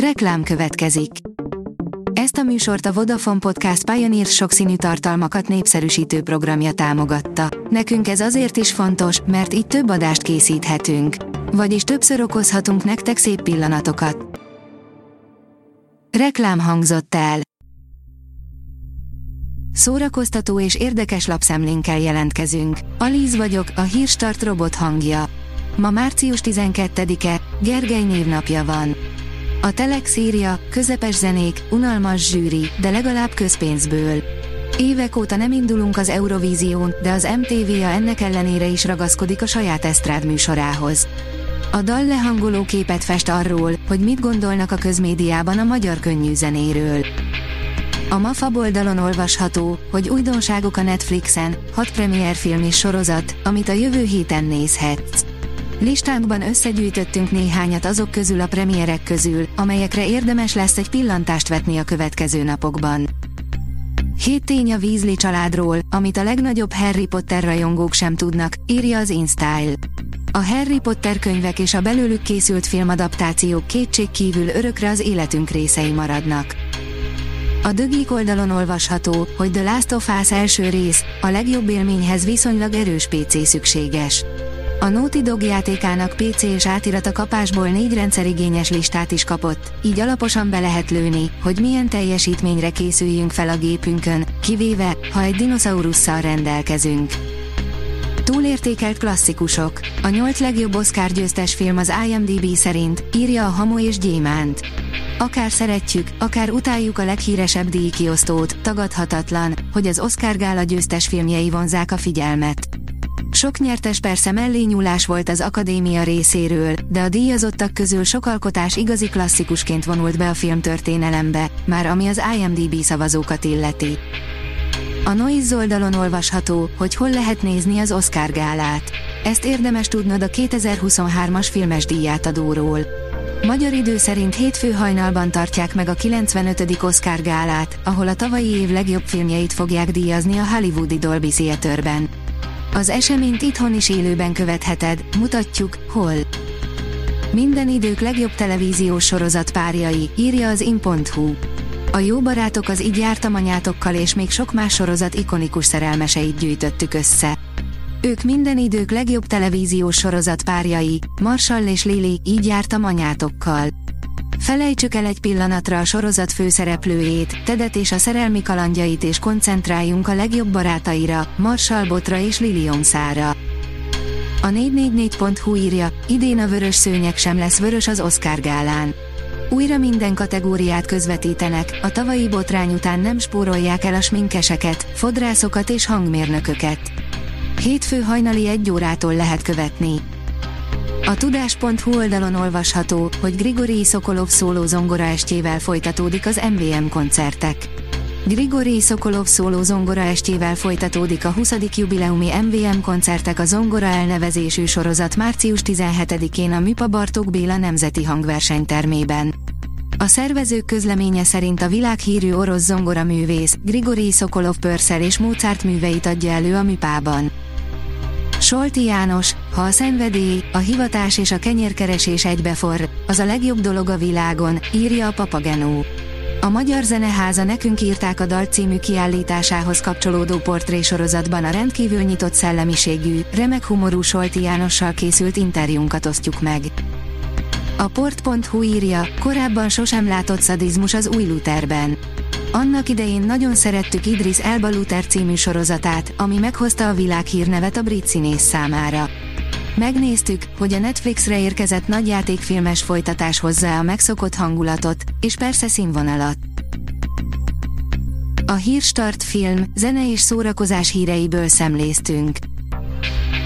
Reklám következik. Ezt a műsort a Vodafone Podcast Pioneer sokszínű tartalmakat népszerűsítő programja támogatta. Nekünk ez azért is fontos, mert így több adást készíthetünk. Vagyis többször okozhatunk nektek szép pillanatokat. Reklám hangzott el. Szórakoztató és érdekes lapszemlénkkel jelentkezünk. Alíz vagyok, a hírstart robot hangja. Ma március 12-e, Gergely névnapja van. A Telex írja, közepes zenék, unalmas zsűri, de legalább közpénzből. Évek óta nem indulunk az Eurovízión, de az MTV-a ennek ellenére is ragaszkodik a saját esztrád műsorához. A dal lehangoló képet fest arról, hogy mit gondolnak a közmédiában a magyar könnyű zenéről. A MAFA oldalon olvasható, hogy újdonságok a Netflixen, hat film és sorozat, amit a jövő héten nézhetsz. Listánkban összegyűjtöttünk néhányat azok közül a premierek közül, amelyekre érdemes lesz egy pillantást vetni a következő napokban. Hét tény a Weasley családról, amit a legnagyobb Harry Potter rajongók sem tudnak, írja az InStyle. A Harry Potter könyvek és a belőlük készült filmadaptációk kétség kívül örökre az életünk részei maradnak. A dögik oldalon olvasható, hogy The Last of Us első rész, a legjobb élményhez viszonylag erős PC szükséges. A Naughty Dog játékának PC és átirata kapásból négy rendszerigényes listát is kapott, így alaposan be lehet lőni, hogy milyen teljesítményre készüljünk fel a gépünkön, kivéve, ha egy dinoszaurusszal rendelkezünk. Túlértékelt klasszikusok. A nyolc legjobb Oscar győztes film az IMDb szerint, írja a Hamu és Gyémánt. Akár szeretjük, akár utáljuk a leghíresebb díjkiosztót, tagadhatatlan, hogy az Oscar gála győztes filmjei vonzák a figyelmet. Sok nyertes persze mellényúlás volt az akadémia részéről, de a díjazottak közül sok alkotás igazi klasszikusként vonult be a filmtörténelembe, már ami az IMDb szavazókat illeti. A Noise oldalon olvasható, hogy hol lehet nézni az Oscar gálát. Ezt érdemes tudnod a 2023-as filmes díjátadóról. Magyar idő szerint hétfő hajnalban tartják meg a 95. Oscar gálát, ahol a tavalyi év legjobb filmjeit fogják díjazni a Hollywoodi Dolby Theaterben. Az eseményt itthon is élőben követheted, mutatjuk, hol. Minden idők legjobb televíziós sorozat párjai, írja az in.hu. A jó barátok az így jártam anyátokkal és még sok más sorozat ikonikus szerelmeseit gyűjtöttük össze. Ők minden idők legjobb televíziós sorozat párjai, Marshall és Lily, így jártam anyátokkal. Felejtsük el egy pillanatra a sorozat főszereplőjét, Tedet és a szerelmi kalandjait és koncentráljunk a legjobb barátaira, Marshall Botra és Lilion Szára. A 444.hu írja, idén a vörös szőnyek sem lesz vörös az Oscar gálán. Újra minden kategóriát közvetítenek, a tavalyi botrány után nem spórolják el a sminkeseket, fodrászokat és hangmérnököket. Hétfő hajnali egy órától lehet követni. A tudás.hu oldalon olvasható, hogy Grigori Szokolov szóló zongora estjével folytatódik az MVM koncertek. Grigori Szokolov szóló zongora estjével folytatódik a 20. jubileumi MVM koncertek a zongora elnevezésű sorozat március 17-én a Műpa Bartók Béla Nemzeti Hangversenytermében. A szervezők közleménye szerint a világhírű orosz zongora művész Grigori Szokolov Pörszel és Mozart műveit adja elő a Műpában. Solti János, ha a szenvedély, a hivatás és a kenyérkeresés egybefor, az a legjobb dolog a világon, írja a Papagenó. A Magyar Zeneháza nekünk írták a dal című kiállításához kapcsolódó portrésorozatban a rendkívül nyitott szellemiségű, remek humorú Solti Jánossal készült interjúnkat osztjuk meg. A port.hu írja, korábban sosem látott szadizmus az új Lutherben. Annak idején nagyon szerettük Idris Elba Luther című sorozatát, ami meghozta a világhírnevet a brit színész számára. Megnéztük, hogy a Netflixre érkezett nagyjátékfilmes folytatás hozzá a megszokott hangulatot, és persze színvonalat. A Hírstart film, zene és szórakozás híreiből szemléztünk.